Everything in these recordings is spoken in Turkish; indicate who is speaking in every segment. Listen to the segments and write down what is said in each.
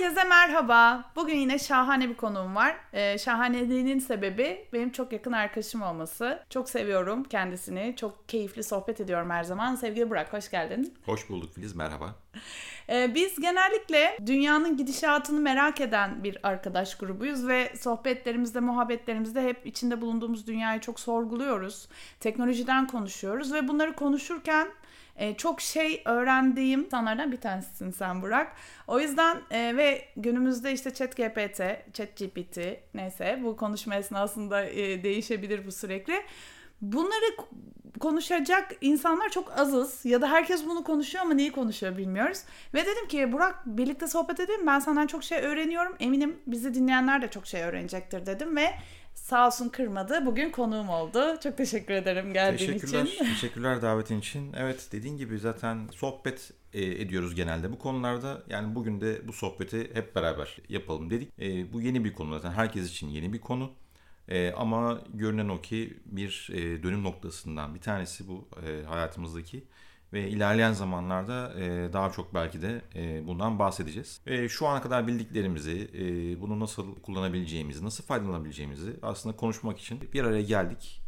Speaker 1: Herkese merhaba. Bugün yine şahane bir konuğum var. Ee, şahaneliğinin sebebi benim çok yakın arkadaşım olması. Çok seviyorum kendisini. Çok keyifli sohbet ediyorum her zaman. Sevgili Burak, hoş geldin.
Speaker 2: Hoş bulduk Filiz, merhaba.
Speaker 1: Ee, biz genellikle dünyanın gidişatını merak eden bir arkadaş grubuyuz ve sohbetlerimizde, muhabbetlerimizde hep içinde bulunduğumuz dünyayı çok sorguluyoruz. Teknolojiden konuşuyoruz ve bunları konuşurken e, çok şey öğrendiğim insanlardan bir tanesisin sen Burak. O yüzden e, ve günümüzde işte ChatGPT, ChatGPT neyse bu konuşma esnasında e, değişebilir bu sürekli. Bunları konuşacak insanlar çok azız ya da herkes bunu konuşuyor ama neyi konuşuyor bilmiyoruz. Ve dedim ki Burak birlikte sohbet edelim ben senden çok şey öğreniyorum eminim bizi dinleyenler de çok şey öğrenecektir dedim ve Sağ olsun kırmadı. Bugün konuğum oldu. Çok teşekkür ederim geldiğin
Speaker 2: Teşekkürler.
Speaker 1: için.
Speaker 2: Teşekkürler davetin için. Evet dediğin gibi zaten sohbet e, ediyoruz genelde bu konularda. Yani bugün de bu sohbeti hep beraber yapalım dedik. E, bu yeni bir konu zaten. Herkes için yeni bir konu. E, ama görünen o ki bir e, dönüm noktasından bir tanesi bu e, hayatımızdaki ve ilerleyen zamanlarda e, daha çok belki de e, bundan bahsedeceğiz. E, şu ana kadar bildiklerimizi, e, bunu nasıl kullanabileceğimizi, nasıl faydalanabileceğimizi aslında konuşmak için bir araya geldik.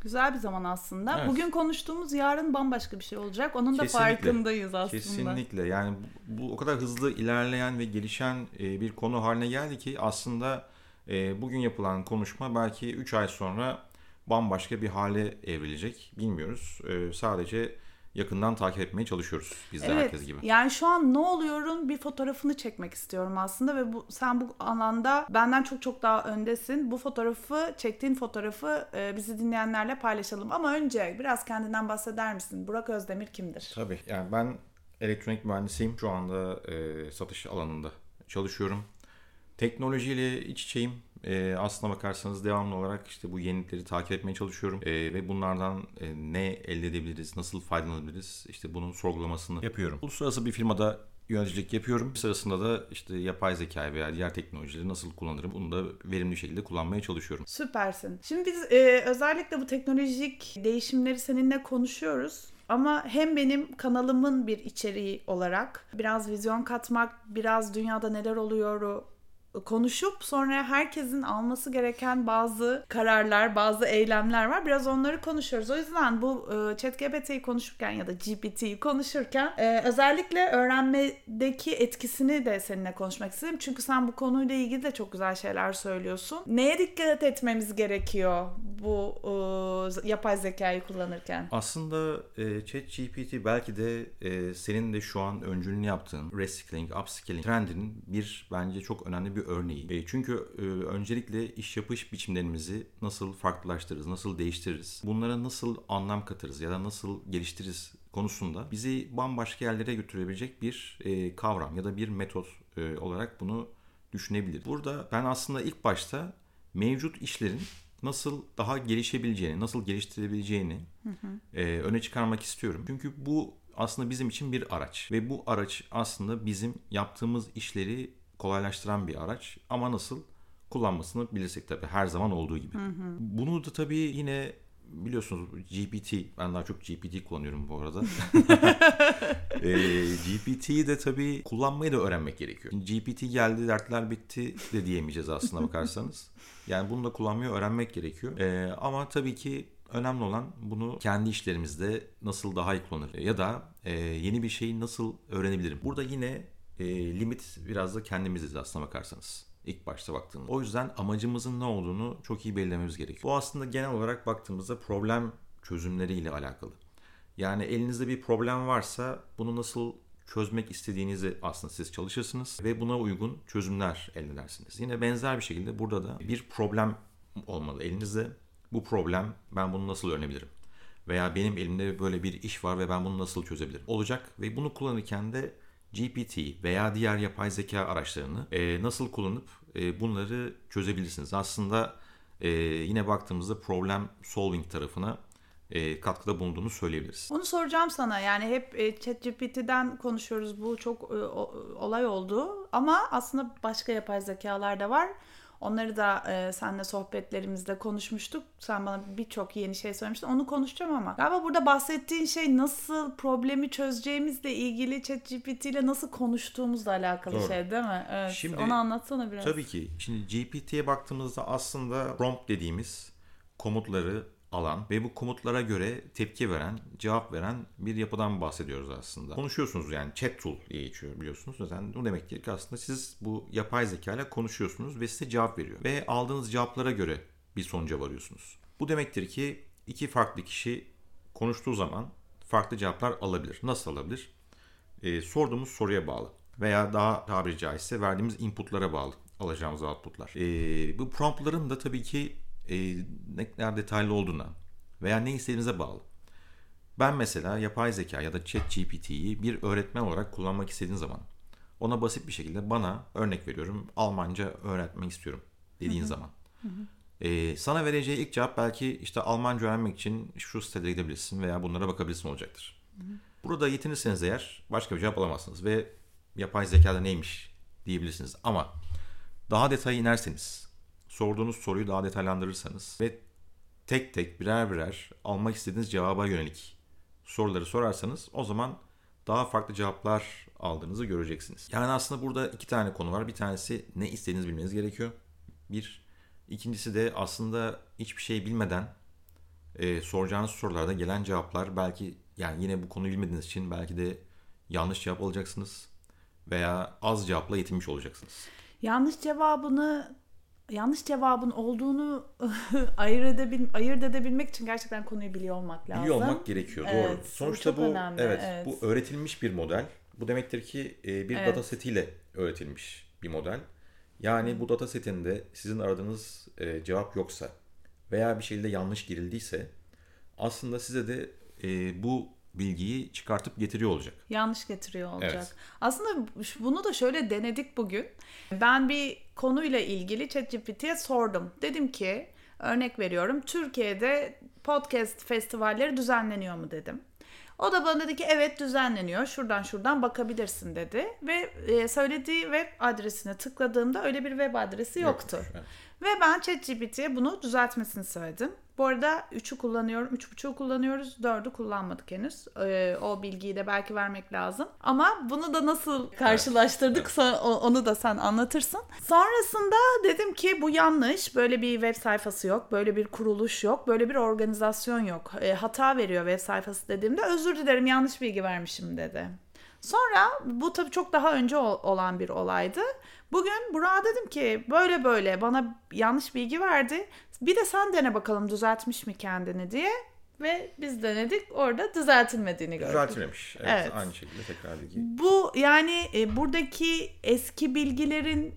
Speaker 1: Güzel bir zaman aslında. Evet. Bugün konuştuğumuz yarın bambaşka bir şey olacak. Onun da Kesinlikle. farkındayız aslında.
Speaker 2: Kesinlikle. Yani bu, bu o kadar hızlı ilerleyen ve gelişen e, bir konu haline geldi ki aslında e, bugün yapılan konuşma belki 3 ay sonra bambaşka bir hale evrilecek. Bilmiyoruz. E, sadece yakından takip etmeye çalışıyoruz biz de evet, herkes gibi.
Speaker 1: Yani şu an ne oluyorun bir fotoğrafını çekmek istiyorum aslında ve bu sen bu alanda benden çok çok daha öndesin. Bu fotoğrafı, çektiğin fotoğrafı e, bizi dinleyenlerle paylaşalım. Ama önce biraz kendinden bahseder misin? Burak Özdemir kimdir?
Speaker 2: Tabii. Yani ben elektronik mühendisiyim. Şu anda e, satış alanında çalışıyorum. Teknolojiyle iç içeyim. E, aslına bakarsanız devamlı olarak işte bu yenilikleri takip etmeye çalışıyorum. E, ve bunlardan e, ne elde edebiliriz, nasıl faydalanabiliriz işte bunun sorgulamasını yapıyorum. Uluslararası bir firmada yöneticilik yapıyorum. Sırasında da işte yapay zeka veya diğer teknolojileri nasıl kullanırım bunu da verimli şekilde kullanmaya çalışıyorum.
Speaker 1: Süpersin. Şimdi biz e, özellikle bu teknolojik değişimleri seninle konuşuyoruz. Ama hem benim kanalımın bir içeriği olarak biraz vizyon katmak, biraz dünyada neler oluyor konuşup sonra herkesin alması gereken bazı kararlar, bazı eylemler var. Biraz onları konuşuyoruz. O yüzden bu e, ChatGPT'yi konuşurken ya da GPT'yi konuşurken e, özellikle öğrenmedeki etkisini de seninle konuşmak istedim. Çünkü sen bu konuyla ilgili de çok güzel şeyler söylüyorsun. Neye dikkat etmemiz gerekiyor bu e, yapay zekayı kullanırken?
Speaker 2: Aslında e, ChatGPT belki de e, senin de şu an öncülüğünü yaptığın reskilling, upskilling trendinin bir bence çok önemli bir örneği. E, çünkü e, öncelikle iş yapış biçimlerimizi nasıl farklılaştırırız, nasıl değiştiririz, bunlara nasıl anlam katarız ya da nasıl geliştiririz konusunda bizi bambaşka yerlere götürebilecek bir e, kavram ya da bir metot e, olarak bunu düşünebiliriz. Burada ben aslında ilk başta mevcut işlerin nasıl daha gelişebileceğini, nasıl geliştirebileceğini hı hı. E, öne çıkarmak istiyorum. Çünkü bu aslında bizim için bir araç ve bu araç aslında bizim yaptığımız işleri kolaylaştıran bir araç ama nasıl kullanmasını bilirsek tabii her zaman olduğu gibi. Hı hı. Bunu da tabii yine biliyorsunuz GPT ben daha çok GPT kullanıyorum bu arada. e, GPT'yi de tabii kullanmayı da öğrenmek gerekiyor. GPT geldi dertler bitti de diyemeyeceğiz aslında bakarsanız. Yani bunu da kullanmayı öğrenmek gerekiyor. E, ama tabii ki önemli olan bunu kendi işlerimizde nasıl daha iyi kullanır ya da e, yeni bir şeyi nasıl öğrenebilirim. Burada yine e, limit biraz da kendimiziz aslına bakarsanız. İlk başta baktığımızda. O yüzden amacımızın ne olduğunu çok iyi belirlememiz gerekiyor. Bu aslında genel olarak baktığımızda problem çözümleriyle alakalı. Yani elinizde bir problem varsa bunu nasıl çözmek istediğinizi aslında siz çalışırsınız ve buna uygun çözümler elde edersiniz. Yine benzer bir şekilde burada da bir problem olmalı elinizde. Bu problem ben bunu nasıl öğrenebilirim? Veya benim elimde böyle bir iş var ve ben bunu nasıl çözebilirim? Olacak ve bunu kullanırken de GPT veya diğer yapay zeka araçlarını e, nasıl kullanıp e, bunları çözebilirsiniz. Aslında e, yine baktığımızda problem solving tarafına e, katkıda bulunduğunu söyleyebiliriz.
Speaker 1: Onu soracağım sana yani hep e, ChatGPT'den konuşuyoruz bu çok e, o, olay oldu ama aslında başka yapay zekalar da var. Onları da e, seninle sohbetlerimizde konuşmuştuk. Sen bana birçok yeni şey söylemiştin. Onu konuşacağım ama galiba burada bahsettiğin şey nasıl problemi çözeceğimizle ilgili ChatGPT ile nasıl konuştuğumuzla alakalı
Speaker 2: Doğru.
Speaker 1: şey değil mi? Evet.
Speaker 2: Şimdi-
Speaker 1: Onu anlatsana biraz.
Speaker 2: Tabii ki. Şimdi GPT'ye baktığımızda aslında prompt dediğimiz komutları alan ve bu komutlara göre tepki veren, cevap veren bir yapıdan bahsediyoruz aslında. Konuşuyorsunuz yani chat tool diye geçiyor biliyorsunuz. Zaten bu demek ki aslında siz bu yapay zeka ile konuşuyorsunuz ve size cevap veriyor. Ve aldığınız cevaplara göre bir sonuca varıyorsunuz. Bu demektir ki iki farklı kişi konuştuğu zaman farklı cevaplar alabilir. Nasıl alabilir? Ee, sorduğumuz soruya bağlı veya daha tabiri caizse verdiğimiz inputlara bağlı alacağımız outputlar. Ee, bu promptların da tabii ki e, ne kadar detaylı olduğuna veya ne istediğinize bağlı. Ben mesela yapay zeka ya da chat GPT'yi bir öğretmen olarak kullanmak istediğin zaman ona basit bir şekilde bana örnek veriyorum Almanca öğretmek istiyorum dediğin zaman. Ee, sana vereceği ilk cevap belki işte Almanca öğrenmek için şu sitelere gidebilirsin veya bunlara bakabilirsin olacaktır. Burada yetinirseniz eğer başka bir cevap alamazsınız ve yapay zekada neymiş diyebilirsiniz. Ama daha detaya inerseniz, sorduğunuz soruyu daha detaylandırırsanız ve tek tek birer birer almak istediğiniz cevaba yönelik soruları sorarsanız o zaman daha farklı cevaplar aldığınızı göreceksiniz. Yani aslında burada iki tane konu var. Bir tanesi ne istediğinizi bilmeniz gerekiyor. Bir. İkincisi de aslında hiçbir şey bilmeden e, soracağınız sorularda gelen cevaplar belki yani yine bu konuyu bilmediğiniz için belki de yanlış cevap alacaksınız veya az cevapla yetinmiş olacaksınız.
Speaker 1: Yanlış cevabını yanlış cevabın olduğunu ayırt, edebil, ayırt edebilmek için gerçekten konuyu biliyor olmak lazım.
Speaker 2: Biliyor olmak gerekiyor.
Speaker 1: Evet,
Speaker 2: doğru. Sonuçta bu
Speaker 1: önemli,
Speaker 2: evet,
Speaker 1: evet.
Speaker 2: bu öğretilmiş bir model. Bu demektir ki e, bir
Speaker 1: Evet.
Speaker 2: data setiyle öğretilmiş bir model. Yani bu data setinde sizin aradığınız e, cevap yoksa veya bir şeyde yanlış girildiyse aslında size de e, bu bilgiyi çıkartıp getiriyor olacak.
Speaker 1: yanlış getiriyor olacak.
Speaker 2: Evet.
Speaker 1: Aslında bunu da şöyle denedik bugün. Ben bir konuyla ilgili ChatGPT'ye sordum. Dedim ki örnek veriyorum Türkiye'de podcast festivalleri düzenleniyor mu dedim. O da bana dedi ki evet düzenleniyor. Şuradan şuradan bakabilirsin dedi. Ve e, söylediği web adresine tıkladığımda öyle bir web adresi yoktu.
Speaker 2: Evet.
Speaker 1: Ve ben ChatGPT'ye bunu düzeltmesini söyledim. Bu arada 3'ü kullanıyorum, 3.5'u kullanıyoruz, 4'ü kullanmadık henüz. Ee, o bilgiyi de belki vermek lazım. Ama bunu da nasıl karşılaştırdık onu da sen anlatırsın. Sonrasında dedim ki bu yanlış. Böyle bir web sayfası yok, böyle bir kuruluş yok, böyle bir organizasyon yok. Ee, hata veriyor web sayfası dediğimde özür dilerim yanlış bilgi vermişim dedi. Sonra bu tabii çok daha önce ol- olan bir olaydı. Bugün Burak'a dedim ki böyle böyle bana yanlış bilgi verdi. Bir de sen dene bakalım düzeltmiş mi kendini diye. Ve biz denedik orada düzeltilmediğini gördük.
Speaker 2: Düzeltilmemiş. Evet,
Speaker 1: Evet.
Speaker 2: Aynı şekilde tekrar bilgi.
Speaker 1: Bu yani e, buradaki eski bilgilerin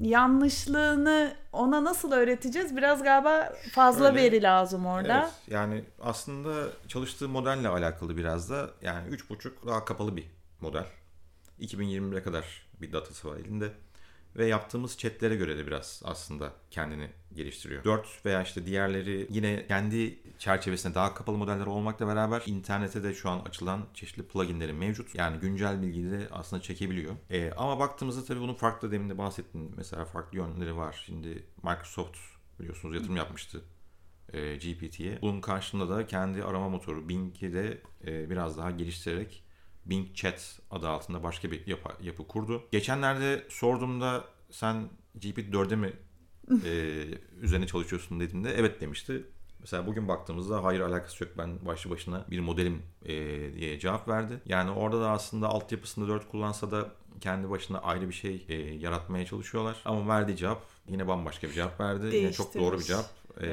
Speaker 1: yanlışlığını ona nasıl öğreteceğiz? Biraz galiba fazla
Speaker 2: Şöyle,
Speaker 1: veri lazım orada.
Speaker 2: Evet, yani aslında çalıştığı modelle alakalı biraz da yani 3.5 daha kapalı bir model. 2021'e kadar bir datası var elinde. Ve yaptığımız chatlere göre de biraz aslında kendini geliştiriyor. 4 veya işte diğerleri yine kendi çerçevesinde daha kapalı modeller olmakla beraber internete de şu an açılan çeşitli pluginleri mevcut. Yani güncel bilgiyi de aslında çekebiliyor. Ee, ama baktığımızda tabii bunun farklı demin de bahsettim. Mesela farklı yönleri var. Şimdi Microsoft biliyorsunuz yatırım yapmıştı e, GPT'ye. Bunun karşılığında da kendi arama motoru Bing'i de e, biraz daha geliştirerek Bing Chat adı altında başka bir yapı, yapı kurdu. Geçenlerde sorduğumda sen GPT-4'e mi e, üzerine çalışıyorsun dediğinde evet demişti. Mesela bugün baktığımızda hayır alakası yok ben başlı başına bir modelim e, diye cevap verdi. Yani orada da aslında altyapısında 4 kullansa da kendi başına ayrı bir şey e, yaratmaya çalışıyorlar. Ama verdiği cevap yine bambaşka bir cevap verdi. Yine çok doğru bir
Speaker 1: Değiştirmiş.
Speaker 2: E,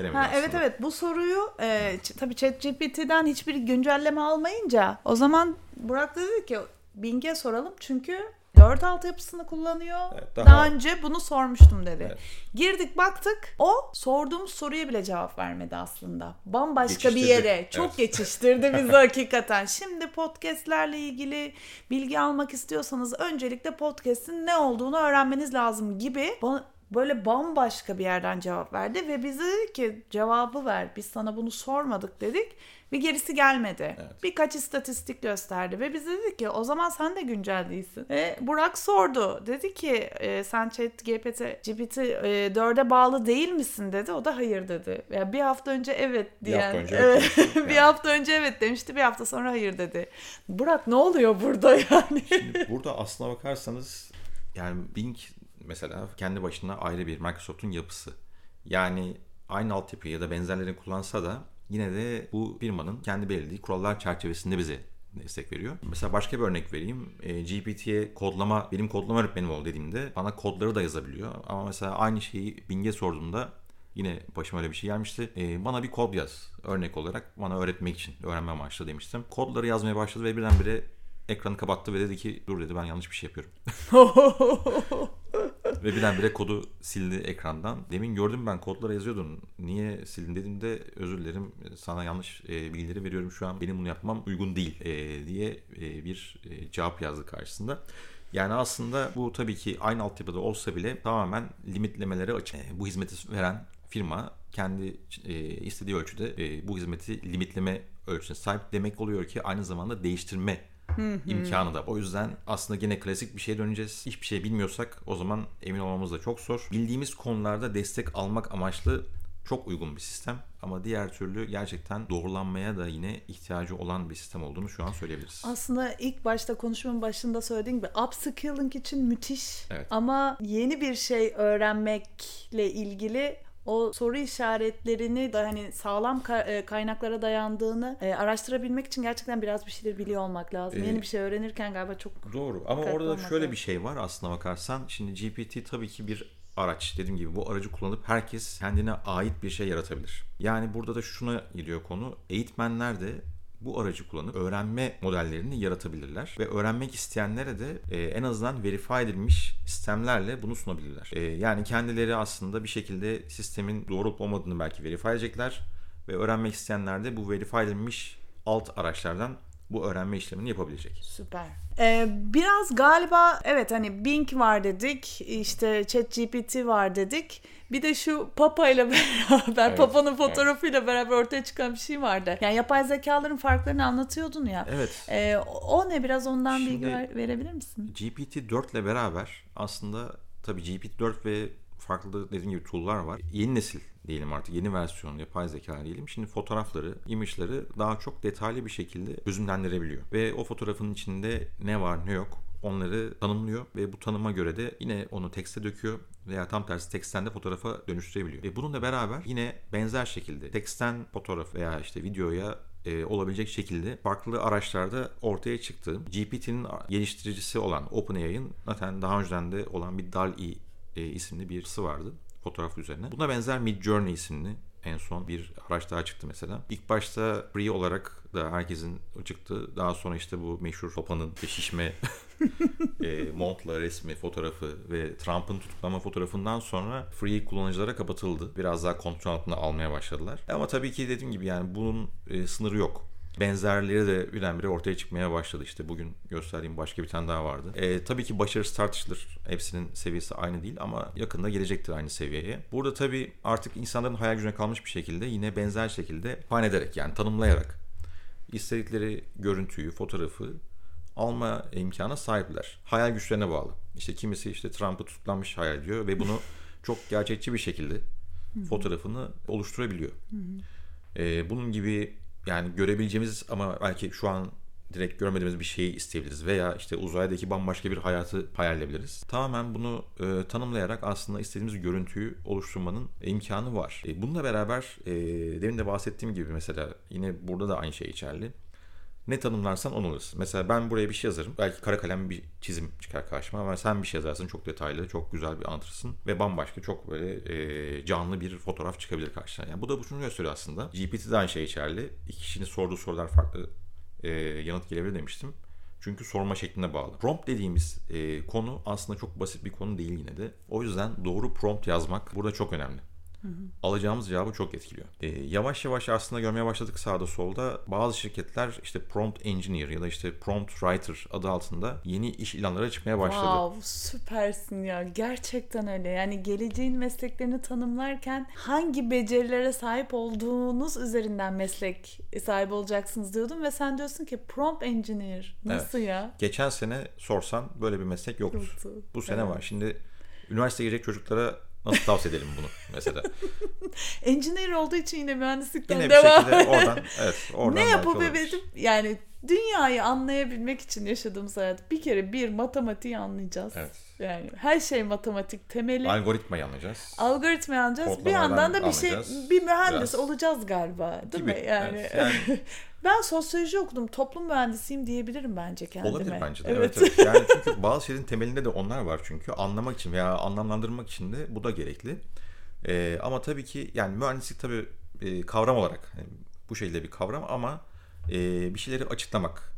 Speaker 1: Evet. Ha, evet evet bu soruyu e, tabii ChatGPT'den hiçbir güncelleme almayınca o zaman Burak da dedi ki Bing'e soralım çünkü 4 altyapısını kullanıyor.
Speaker 2: Evet,
Speaker 1: daha...
Speaker 2: daha-
Speaker 1: önce bunu sormuştum dedi.
Speaker 2: Evet.
Speaker 1: Girdik baktık o sorduğumuz soruya bile cevap vermedi aslında. Bambaşka bir yere çok
Speaker 2: Evet.
Speaker 1: geçiştirdi bizi hakikaten. Şimdi podcastlerle ilgili bilgi almak istiyorsanız öncelikle podcast'in ne olduğunu öğrenmeniz lazım gibi. Böyle bambaşka bir yerden cevap verdi ve bize dedi ki cevabı ver biz sana bunu sormadık dedik ve gerisi gelmedi.
Speaker 2: Evet.
Speaker 1: Birkaç istatistik gösterdi ve biz dedik ki o zaman sen de güncel değilsin. Ve Burak sordu. Dedi ki e, sen chat GPT, GPT e, 4'e bağlı değil misin dedi. O da hayır dedi. Yani bir hafta önce evet
Speaker 2: Bir
Speaker 1: diyen.
Speaker 2: hafta önce evet demişti.
Speaker 1: bir
Speaker 2: Yani.
Speaker 1: hafta önce evet demişti. Bir hafta sonra hayır dedi. Burak ne oluyor burada yani?
Speaker 2: Şimdi burada aslına bakarsanız yani Bing mesela kendi başına ayrı bir Microsoft'un yapısı. Yani aynı altyapıyı ya da benzerlerini kullansa da yine de bu firmanın kendi belirlediği kurallar çerçevesinde bize destek veriyor. Mesela başka bir örnek vereyim. E, GPT'ye kodlama, benim kodlama öğretmenim ol dediğimde bana kodları da yazabiliyor. Ama mesela aynı şeyi Bing'e sorduğumda yine başıma öyle bir şey gelmişti. E, bana bir kod yaz örnek olarak bana öğretmek için, öğrenme amaçlı demiştim. Kodları yazmaya başladı ve birdenbire ekranı kapattı ve dedi ki dur dedi ben yanlış bir şey yapıyorum. Ve birdenbire kodu sildi ekrandan. Demin gördüm ben kodlara yazıyordun. Niye sildin dediğimde özür dilerim sana yanlış e, bilgileri veriyorum şu an. Benim bunu yapmam uygun değil e, diye e, bir e, cevap yazdı karşısında. Yani aslında bu tabii ki aynı altyapıda olsa bile tamamen limitlemeleri açık. E, bu hizmeti veren firma kendi e, istediği ölçüde e, bu hizmeti limitleme ölçüsüne sahip demek oluyor ki aynı zamanda değiştirme imkanı da. O yüzden aslında gene klasik bir şeye döneceğiz. Hiçbir şey bilmiyorsak o zaman emin olmamız da çok zor. Bildiğimiz konularda destek almak amaçlı çok uygun bir sistem ama diğer türlü gerçekten doğrulanmaya da yine ihtiyacı olan bir sistem olduğunu şu an söyleyebiliriz.
Speaker 1: Aslında ilk başta konuşmanın başında söylediğim gibi upskilling için müthiş
Speaker 2: Evet.
Speaker 1: ama yeni bir şey öğrenmekle ilgili o soru işaretlerini da hani sağlam e, kaynaklara dayandığını e, araştırabilmek için gerçekten biraz bir şeyler biliyor olmak lazım.
Speaker 2: Ee,
Speaker 1: Yeni bir şey öğrenirken galiba çok
Speaker 2: Doğru ama orada şöyle
Speaker 1: lazım.
Speaker 2: bir şey var aslına bakarsan. Şimdi GPT tabii ki bir araç. Dediğim gibi bu aracı kullanıp herkes kendine ait bir şey yaratabilir. Yani burada da şuna gidiyor konu. Eğitmenler de bu aracı kullanıp öğrenme modellerini yaratabilirler ve öğrenmek isteyenlere de e, en azından verify edilmiş sistemlerle bunu sunabilirler. E, yani kendileri aslında bir şekilde sistemin doğru olup olmadığını belki verify edecekler ve öğrenmek isteyenler de bu verify edilmiş alt araçlardan bu öğrenme işlemini yapabilecek.
Speaker 1: Süper. Ee, biraz galiba evet hani Bing var dedik, işte ChatGPT var dedik. Bir de şu Papa ile beraber,
Speaker 2: Evet,
Speaker 1: Papa'nın
Speaker 2: evet.
Speaker 1: fotoğrafıyla beraber ortaya çıkan bir şey vardı. Yani yapay zekaların farklarını anlatıyordun ya.
Speaker 2: Evet.
Speaker 1: Ee, o ne biraz ondan bilgi
Speaker 2: Şimdi-
Speaker 1: ver- verebilir misin?
Speaker 2: GPT-4 ile beraber aslında tabii GPT-4 ve farklı dediğim gibi tool'lar var. Yeni nesil diyelim artık yeni versiyon yapay zeka diyelim. Şimdi fotoğrafları, image'ları daha çok detaylı bir şekilde çözümlendirebiliyor. Ve o fotoğrafın içinde ne var ne yok onları tanımlıyor ve bu tanıma göre de yine onu tekste döküyor veya tam tersi teksten de fotoğrafa dönüştürebiliyor. Ve bununla beraber yine benzer şekilde teksten fotoğraf veya işte videoya e, olabilecek şekilde farklı araçlarda ortaya çıktı. GPT'nin geliştiricisi olan OpenAI'ın zaten daha önceden de olan bir DALL-E e, isimli birisi vardı fotoğraf üzerine. Buna benzer Midjourney isimli en son bir araç daha çıktı mesela. İlk başta free olarak da herkesin çıktı. Daha sonra işte bu meşhur Papa'nın şişme e, montla resmi fotoğrafı ve Trump'ın tutuklama fotoğrafından sonra free kullanıcılara kapatıldı. Biraz daha kontrol altına almaya başladılar. Ama tabii ki dediğim gibi yani bunun e, sınırı yok. Benzerleri de birdenbire ortaya çıkmaya başladı. İşte bugün gösterdiğim başka bir tane daha vardı. E, tabii ki başarısı tartışılır. Hepsinin seviyesi aynı değil ama yakında gelecektir aynı seviyeye. Burada tabii artık insanların hayal gücüne kalmış bir şekilde yine benzer şekilde fan ederek yani tanımlayarak istedikleri görüntüyü, fotoğrafı alma imkanı sahipler. Hayal güçlerine bağlı. İşte kimisi işte Trump'ı tutuklanmış hayal ediyor ve bunu çok gerçekçi bir şekilde fotoğrafını oluşturabiliyor. Ee, bunun gibi yani görebileceğimiz ama belki şu an direkt görmediğimiz bir şeyi isteyebiliriz veya işte uzaydaki bambaşka bir hayatı hayal edebiliriz. Tamamen bunu e, tanımlayarak aslında istediğimiz görüntüyü oluşturmanın imkanı var. E, bununla beraber e, demin de bahsettiğim gibi mesela yine burada da aynı şey geçerli. Ne tanımlarsan onu alırsın. Mesela ben buraya bir şey yazarım. Belki kara kalem bir çizim çıkar karşıma ama sen bir şey yazarsın çok detaylı, çok güzel bir anlatırsın ve bambaşka çok böyle e, canlı bir fotoğraf çıkabilir karşına. Yani bu da şunu gösteriyor aslında. GPT'de aynı şey geçerli. İki kişinin sorduğu sorular farklı e, yanıt gelebilir demiştim. Çünkü sorma şekline bağlı. Prompt dediğimiz e, konu aslında çok basit bir konu değil yine de. O yüzden doğru prompt yazmak burada çok önemli. Alacağımız cevabı çok etkiliyor. Ee, yavaş yavaş aslında görmeye başladık sağda solda. Bazı şirketler işte prompt engineer ya da işte prompt writer adı altında yeni iş ilanları çıkmaya başladı.
Speaker 1: Wow süpersin ya gerçekten öyle yani geleceğin mesleklerini tanımlarken hangi becerilere sahip olduğunuz üzerinden meslek sahibi olacaksınız diyordum ve sen diyorsun ki prompt engineer nasıl
Speaker 2: Evet.
Speaker 1: ya?
Speaker 2: Geçen sene sorsan böyle bir meslek yoktu.
Speaker 1: Yoktu.
Speaker 2: Bu sene
Speaker 1: Evet.
Speaker 2: var. Şimdi üniversiteye girecek çocuklara nasıl tavsiye edelim bunu mesela?
Speaker 1: Engineer olduğu için yine mühendislikten
Speaker 2: Yine bir
Speaker 1: devam.
Speaker 2: şekilde oradan evet oradan
Speaker 1: ne yapıp edip yani dünyayı anlayabilmek için yaşadığımız hayat bir kere bir matematiği anlayacağız.
Speaker 2: Evet.
Speaker 1: Yani her şey matematik temeli.
Speaker 2: Algoritmayı anlayacağız.
Speaker 1: Algoritma anlayacağız. Bir yandan da bir şey bir mühendis
Speaker 2: Biraz.
Speaker 1: olacağız galiba değil
Speaker 2: Gibi,
Speaker 1: mi? Yani,
Speaker 2: evet. Yani-
Speaker 1: ben sosyoloji okudum. Toplum mühendisiyim diyebilirim bence kendime.
Speaker 2: Olabilir bence de. Evet. evet. Yani çünkü bazı şeylerin temelinde de onlar var çünkü. Anlamak için veya anlamlandırmak için de bu da gerekli. Ee, ama tabii ki yani mühendislik tabii e, kavram olarak yani bu şekilde bir kavram ama e, bir şeyleri açıklamak,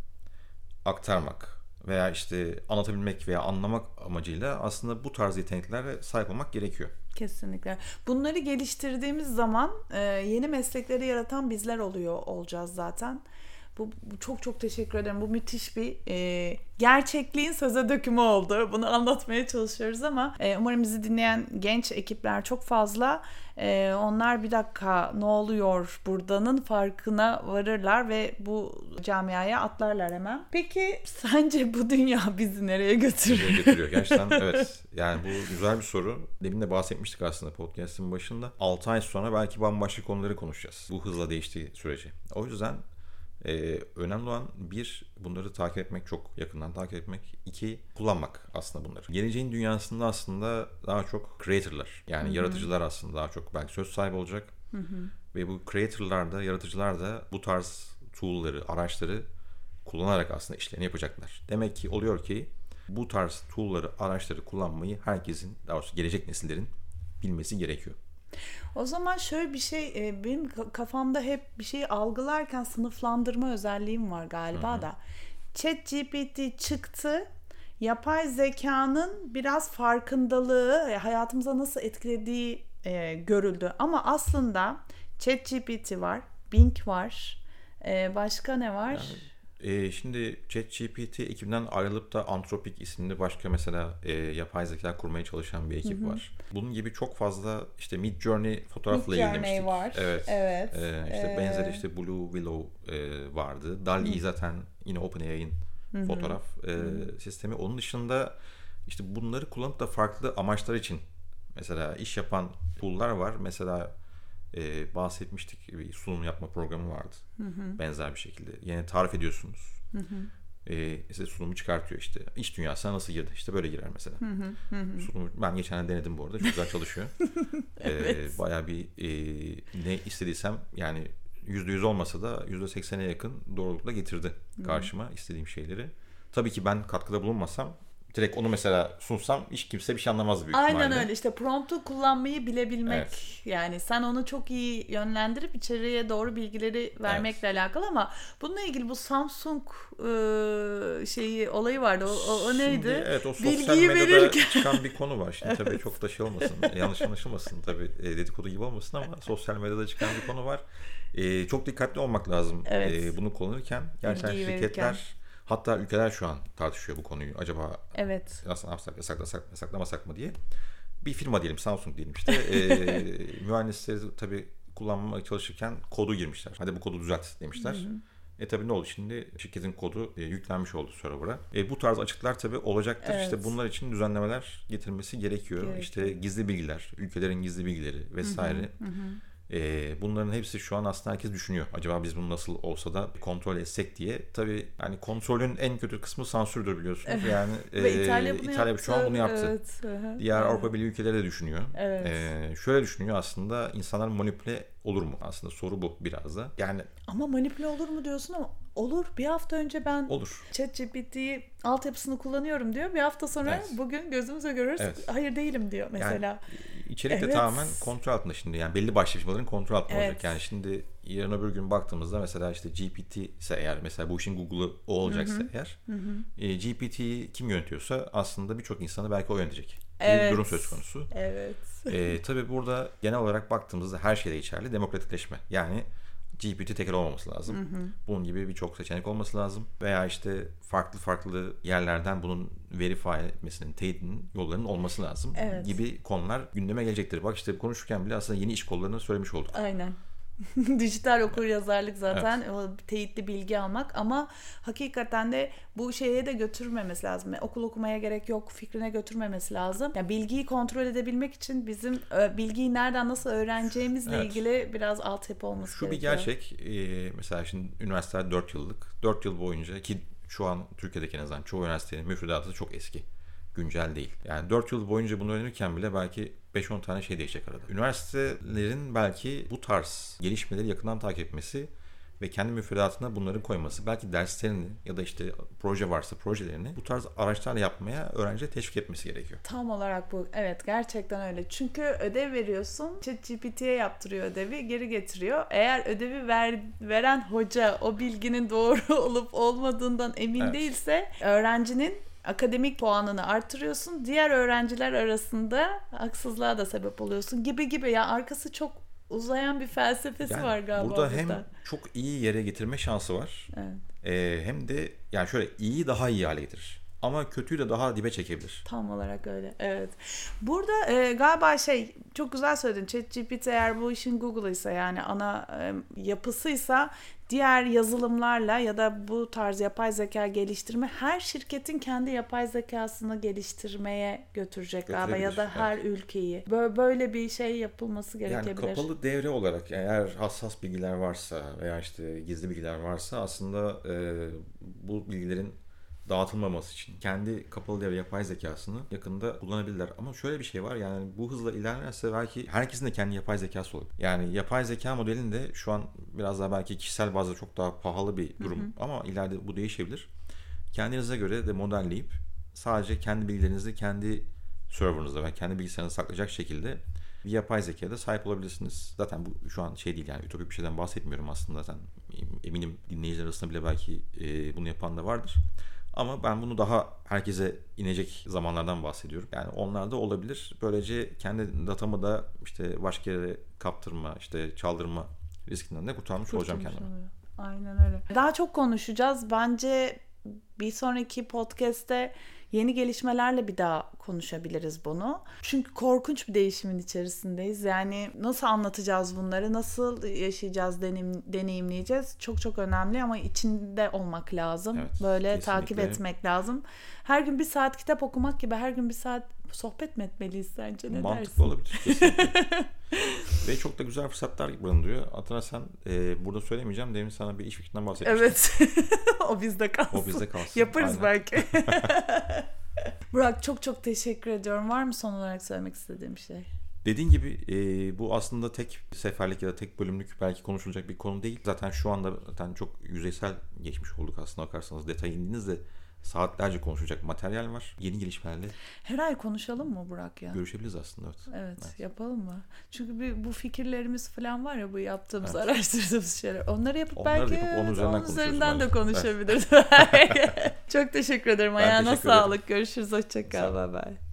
Speaker 2: aktarmak veya işte anlatabilmek veya anlamak amacıyla aslında bu tarz yeteneklere sahip olmak gerekiyor.
Speaker 1: Kesinlikle. Bunları geliştirdiğimiz zaman e, yeni meslekleri yaratan bizler oluyor olacağız zaten. Bu, bu çok çok teşekkür ederim. Bu müthiş bir e, gerçekliğin söze dökümü oldu. Bunu anlatmaya çalışıyoruz ama e, umarım bizi dinleyen genç ekipler çok fazla. E, onlar bir dakika ne oluyor buradanın farkına varırlar ve bu camiaya atlarlar hemen. Peki sence bu dünya bizi nereye götürür?
Speaker 2: Nereye götürüyor gerçekten evet. Yani bu güzel bir soru. Demin de bahsetmiştik aslında podcast'ın başında. 6 ay sonra belki bambaşka konuları konuşacağız. Bu hızla değiştiği sürece. O yüzden e, önemli olan bir bunları takip etmek çok yakından takip etmek. iki kullanmak aslında bunları. Geleceğin dünyasında aslında daha çok creator'lar yani yaratıcılar aslında daha çok belki söz sahibi olacak. Ve bu creator'lar da yaratıcılar da bu tarz tool'ları, araçları kullanarak aslında işlerini yapacaklar. Demek ki oluyor ki bu tarz tool'ları, araçları kullanmayı herkesin, daha doğrusu gelecek nesillerin bilmesi gerekiyor.
Speaker 1: O zaman şöyle bir şey e, benim ka- kafamda hep bir şeyi algılarken sınıflandırma özelliğim var galiba da. ChatGPT çıktı. Yapay zekanın biraz farkındalığı e, hayatımıza nasıl etkilediği e, görüldü. Ama aslında ChatGPT var, Bing var. E, başka ne var?
Speaker 2: Ee, şimdi ChatGPT ekibinden ayrılıp da Anthropic isimli başka mesela e, yapay zeka kurmaya çalışan bir ekip var. Bunun gibi çok fazla işte Mid Journey fotoğrafla
Speaker 1: Midjourney
Speaker 2: ilgilenmiştik.
Speaker 1: var.
Speaker 2: Evet.
Speaker 1: Evet.
Speaker 2: Ee, işte
Speaker 1: Ee,
Speaker 2: benzeri işte Blue Willow e, vardı. DALL-E zaten yine OpenAI'nin fotoğraf e, sistemi. Onun dışında işte bunları kullanıp da farklı amaçlar için mesela iş yapan tool'lar var. Mesela e, bahsetmiştik bir sunum yapma programı vardı. Benzer bir şekilde. Yani tarif ediyorsunuz. E, işte sunumu çıkartıyor işte. İş dünyasına nasıl girdi? İşte böyle girer mesela. Sunumu, ben geçen denedim bu arada. Çok güzel çalışıyor.
Speaker 1: Evet.
Speaker 2: e, bayağı bir e, ne istediysem yani %100 olmasa da %80'e yakın doğrulukla getirdi karşıma istediğim şeyleri. Tabii ki ben katkıda bulunmasam direkt onu mesela sunsam hiç kimse bir şey anlamaz büyük
Speaker 1: Aynen
Speaker 2: ihtimalle.
Speaker 1: öyle işte promptu kullanmayı bilebilmek
Speaker 2: Evet.
Speaker 1: yani sen onu çok iyi yönlendirip içeriye doğru bilgileri vermekle alakalı ama bununla ilgili bu Samsung e, şeyi olayı vardı o, o, o neydi?
Speaker 2: Şimdi, evet o sosyal
Speaker 1: Bilgiyi
Speaker 2: medyada
Speaker 1: verirken-
Speaker 2: çıkan bir konu var. Şimdi tabii çok da şey olmasın, yanlış anlaşılmasın tabii e, dedikodu gibi olmasın ama sosyal medyada çıkan bir konu var. E, çok dikkatli olmak lazım
Speaker 1: Evet.
Speaker 2: e, bunu kullanırken. Gerçekten
Speaker 1: Bilgiyi
Speaker 2: şirketler
Speaker 1: verirken.
Speaker 2: Hatta ülkeler şu an tartışıyor bu konuyu. Acaba
Speaker 1: Evet.
Speaker 2: nasıl yapsak, yasaklasak, yasaklamasak mı diye. Bir firma diyelim, Samsung diyelim işte. E, mühendisleri tabii kullanmaya çalışırken kodu girmişler. Hadi bu kodu düzelt demişler. E tabii ne oldu şimdi? Şirketin kodu e, yüklenmiş oldu server'a. E, bu tarz açıklar tabii olacaktır.
Speaker 1: Evet.
Speaker 2: İşte bunlar için düzenlemeler getirmesi gerekiyor.
Speaker 1: Gerekiyor.
Speaker 2: İşte gizli bilgiler, ülkelerin gizli bilgileri vesaire. E, bunların hepsi şu an aslında herkes düşünüyor. Acaba biz bunu nasıl olsa da kontrol etsek diye. Tabii hani kontrolün en kötü kısmı sansürdür biliyorsunuz. Yani
Speaker 1: Ve
Speaker 2: e,
Speaker 1: İtalya bunu
Speaker 2: İtalya
Speaker 1: yaptı.
Speaker 2: şu an bunu yaptı.
Speaker 1: Evet.
Speaker 2: Diğer
Speaker 1: Evet.
Speaker 2: Avrupa Birliği ülkeleri de düşünüyor.
Speaker 1: Evet.
Speaker 2: Ee, şöyle düşünüyor aslında insanlar manipüle olur mu? Aslında soru bu biraz da. Yani
Speaker 1: Ama manipüle olur mu diyorsun ama olur. Bir hafta önce ben
Speaker 2: olur.
Speaker 1: ChatGPT'yi altyapısını kullanıyorum diyor. Bir hafta sonra
Speaker 2: Evet.
Speaker 1: bugün gözümüze görürüz.
Speaker 2: Evet.
Speaker 1: Hayır değilim diyor mesela.
Speaker 2: İçerik de
Speaker 1: Evet.
Speaker 2: tamamen kontrol altında şimdi. Yani belli başlı firmaların kontrol altında
Speaker 1: Evet.
Speaker 2: olacak. Yani şimdi yarın öbür gün baktığımızda mesela işte GPT ise eğer mesela bu işin Google'ı o olacaksa eğer e, GPT'yi kim yönetiyorsa aslında birçok insanı belki o yönetecek. Bir
Speaker 1: Evet.
Speaker 2: durum söz konusu.
Speaker 1: Evet.
Speaker 2: E, tabii burada genel olarak baktığımızda her şeyde geçerli demokratikleşme. Yani GPT tekel olmaması lazım. Bunun gibi birçok seçenek olması lazım. Veya işte farklı farklı yerlerden bunun verify etmesinin, teyidinin yollarının olması lazım.
Speaker 1: Evet.
Speaker 2: Gibi konular gündeme gelecektir. Bak işte konuşurken bile aslında yeni iş kollarını söylemiş olduk.
Speaker 1: Aynen. Dijital okur yazarlık zaten o teyitli bilgi almak ama hakikaten de bu şeye de götürmemesi lazım. Yani okul okumaya gerek yok fikrine götürmemesi lazım. Yani bilgiyi kontrol edebilmek için bizim e, bilgiyi nereden nasıl öğreneceğimizle
Speaker 2: Evet.
Speaker 1: ilgili biraz altyapı olması
Speaker 2: Şu bir
Speaker 1: gerekiyor.
Speaker 2: gerçek. e, mesela şimdi üniversiteler 4 yıllık. 4 yıl boyunca ki şu an Türkiye'deki en azından çoğu üniversitenin müfredatı çok eski. Güncel değil. Yani 4 yıl boyunca bunu öğrenirken bile belki 5-10 tane şey değişecek arada. Üniversitelerin belki bu tarz gelişmeleri yakından takip etmesi ve kendi müfredatına bunları koyması, belki derslerini ya da işte proje varsa projelerini bu tarz araçlarla yapmaya öğrenciye teşvik etmesi gerekiyor.
Speaker 1: Tam olarak bu. Evet gerçekten öyle. Çünkü ödev veriyorsun. ChatGPT'ye yaptırıyor ödevi. Geri getiriyor. Eğer ödevi ver, veren hoca o bilginin doğru olup olmadığından emin
Speaker 2: Evet.
Speaker 1: değilse öğrencinin akademik puanını artırıyorsun. Diğer öğrenciler arasında haksızlığa da sebep oluyorsun gibi gibi. Ya arkası çok uzayan bir felsefesi
Speaker 2: Yani
Speaker 1: var galiba
Speaker 2: burada hem çok iyi yere getirme şansı var.
Speaker 1: Evet.
Speaker 2: Ee, hem de yani şöyle iyi daha iyi hale getirir. Ama kötüyü de daha dibe çekebilir.
Speaker 1: Tam olarak öyle. Evet. Burada e, galiba şey çok güzel söyledin. ChatGPT eğer bu işin Google'ıysa yani ana e, yapısıysa diğer yazılımlarla ya da bu tarz yapay zeka geliştirme her şirketin kendi yapay zekasını geliştirmeye götürecek galiba ya da her ülkeyi. Bö- Böyle bir şey yapılması
Speaker 2: Yani
Speaker 1: gerekebilir.
Speaker 2: kapalı devre olarak eğer hassas bilgiler varsa veya işte gizli bilgiler varsa aslında e, bu bilgilerin dağıtılmaması için kendi kapalı devre yapay zekasını yakında kullanabilirler. Ama şöyle bir şey var yani bu hızla ilerlerse belki herkesin de kendi yapay zekası olur. Yani yapay zeka modelinde şu an biraz daha belki kişisel bazda çok daha pahalı bir durum ama ileride bu değişebilir. Kendinize göre de modelleyip sadece kendi bilgilerinizi kendi serverınızda ve kendi bilgisayarınızda saklayacak şekilde bir yapay zekaya da sahip olabilirsiniz. Zaten bu şu an şey değil yani ütopik bir şeyden bahsetmiyorum aslında zaten. Eminim dinleyiciler arasında bile belki e, bunu yapan da vardır. Ama ben bunu daha herkese inecek zamanlardan bahsediyorum. Yani onlar da olabilir. Böylece kendi datamı da işte başka yere kaptırma, işte çaldırma riskinden de kurtarmış olacağım kendimi.
Speaker 1: oluyor. Aynen öyle. Daha çok konuşacağız. Bence bir sonraki podcast'te yeni gelişmelerle bir daha konuşabiliriz bunu. Çünkü korkunç bir değişimin içerisindeyiz. Yani nasıl anlatacağız bunları, nasıl yaşayacağız, deneyim, deneyimleyeceğiz çok çok önemli ama içinde olmak lazım.
Speaker 2: Evet,
Speaker 1: Böyle
Speaker 2: kesinlikle.
Speaker 1: takip etmek lazım. Her gün bir saat kitap okumak gibi her gün bir saat sohbet mi etmeliyiz sence? Ne
Speaker 2: Mantıklı
Speaker 1: dersin?
Speaker 2: olabilir. Ve çok da güzel fırsatlar barındırıyor. Atana sen e, burada söylemeyeceğim. Demin sana bir iş fikrinden bahsetmiştim.
Speaker 1: Evet. o bizde kalsın.
Speaker 2: O bizde kalsın.
Speaker 1: Yaparız
Speaker 2: Aynen.
Speaker 1: belki. Burak çok çok teşekkür ediyorum. Var mı son olarak söylemek istediğim bir şey?
Speaker 2: Dediğin gibi e, bu aslında tek seferlik ya da tek bölümlük belki konuşulacak bir konu değil. Zaten şu anda zaten çok yüzeysel geçmiş olduk aslında bakarsanız. Detay indiğinizde saatlerce konuşacak materyal var. Yeni gelişmelerle
Speaker 1: Her ay konuşalım mı Burak ya?
Speaker 2: görüşebiliriz aslında. Evet.
Speaker 1: Evet,
Speaker 2: Evet.
Speaker 1: yapalım mı? Çünkü bir, bu fikirlerimiz falan var ya bu yaptığımız,
Speaker 2: Evet.
Speaker 1: araştırdığımız şeyler. Onları yapıp
Speaker 2: Onları
Speaker 1: belki
Speaker 2: yapıp onun üzerinden
Speaker 1: onun üzerinden de konuşabiliriz. Çok teşekkür ederim. Ayağına
Speaker 2: teşekkür ederim.
Speaker 1: sağlık. Görüşürüz.
Speaker 2: Sağ
Speaker 1: Hoşçakal. Bay bay.